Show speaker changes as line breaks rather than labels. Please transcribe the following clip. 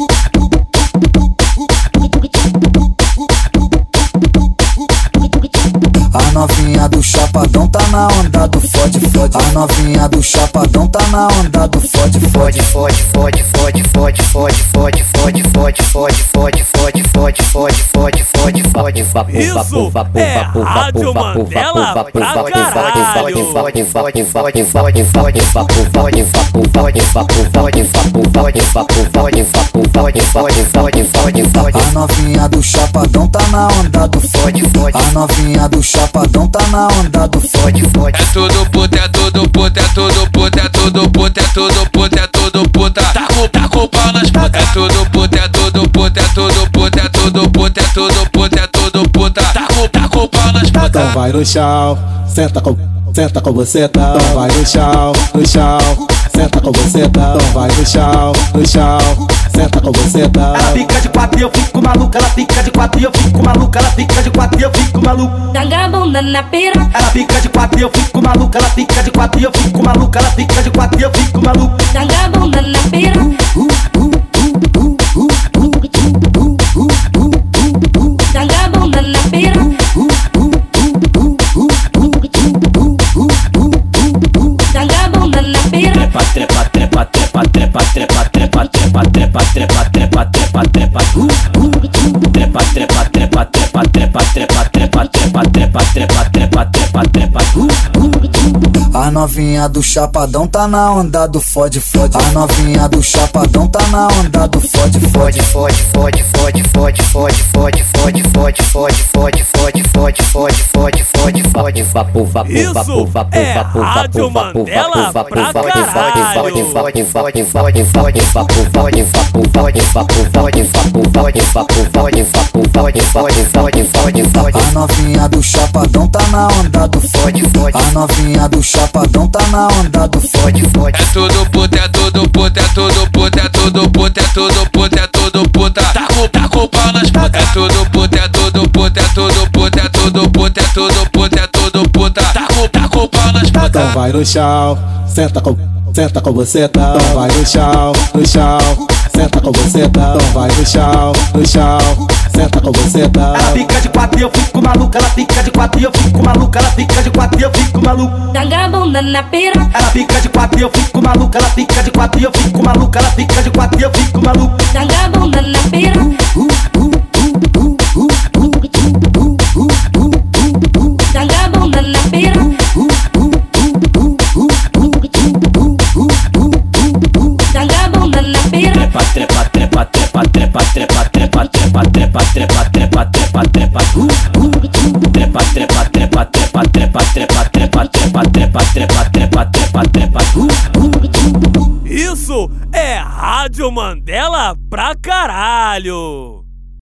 Who A novinha do chapadão tá na onda do fode fode. A novinha do chapadão tá na onda do fode fode.
Fode, fode, fode, fode, fode, fode, fode, fode, fode, fode, fode, fode, fode, fode, fode, fode, fode.
Isso é Rádio Mandela pra caralho.
A novinha do chapadão tá na onda do fode fode. A novinha do chapadão tá na onda do fode fode.
É tudo puta, é tudo puta, é tudo puta, é tudo puta, é tudo puta, é tudo puta. Tá com, tá com pau nas putas. É tudo puta, é tudo puta, é tudo puta, é tudo puta, é tudo puta, é tudo puta. Tá com, tá com pau nas putas.
Então vai no chão, senta com, senta com você, tá? Então vai no chão, no chão, senta com você, tá? Então vai no chão, no chão, senta com você, tá?
Ela fica de quatro e eu fico maluca, ela fica de quatro e eu fico maluca, ela fica de quatro e eu fico maluca.
Joga a bunda na pira,
Ela fica de quatro e eu fico maluca, ela fica de quatro e eu fico maluca, ela fica de quatro e eu fico maluca.
joga a bunda na pira, joga a bunda na pira, joga a bunda na pira,
Trepa, trepa, trepa, trepa, trepa, trepa, trepa, trepa, trepa, trepa, trepa, trepa, trepa. Trepa, trepa, trepa, trepa, trepa, trepa, trepa, trepa, trepa, trepa, trepa, trepa, trepa.
A novinha do chapadão tá na onda do fode fode. A novinha do chapadão tá na onda do fode fode.
Fode, fode, fode, fode, fode, fode, fode, fode, fode, fode, fode, fode, fode, fode, fode, fode, vapo, vapo,
Isso
vapo, vapo,
é
vapo,
Rádio
vapo, vapo,
Mandela
vapo,
pra
vapo,
caralho.
Fode, fode, fode, fode, fode, vapo, fode, vapo, fode, vapo, fode, vapo, fode, vapo, fode, vapo, fode, fode, fode, fode, fode.
A novinha do chapadão tá na onda do fode fode. A novinha do chapadão tá na onda do fode fode.
É tudo puta, é tudo puta, é tudo puta, é tudo puta, é tudo puta, é tudo puta. Tá com, tá com pau nas putas. É tudo puta, é tudo puta, é tudo puta, é tudo puta, é tudo puta, é tudo puta. Tá com, tá com pau nas
Então
putas.
vai no chão, senta com, senta com você, tá? Então vai no chão, no chão, senta com você, tá? Então vai no chão, no chão, senta com você, tá?
Ela fica de quatro e eu fico maluca, ela fica de quatro e eu fico maluca, ela fica de quatro e eu fico maluca.
Bunda na pira,
Ela fica de quatro e eu fico maluca, ela fica de quatro e eu fico maluca, ela fica de quatro e eu fico maluca.
joga a bunda na pira, joga a bunda na pira, joga a bunda na pira,
Trepa, trepa, trepa, trepa, trepa, trepa, trepa, trepa, trepa, trepa, trepa, trepa, trepa. Trepa, trepa, trepa, trepa, trepa, trepa, trepa, trepa, trepa, trepa, trepa. Isso é Rádio Mandela pra caralho.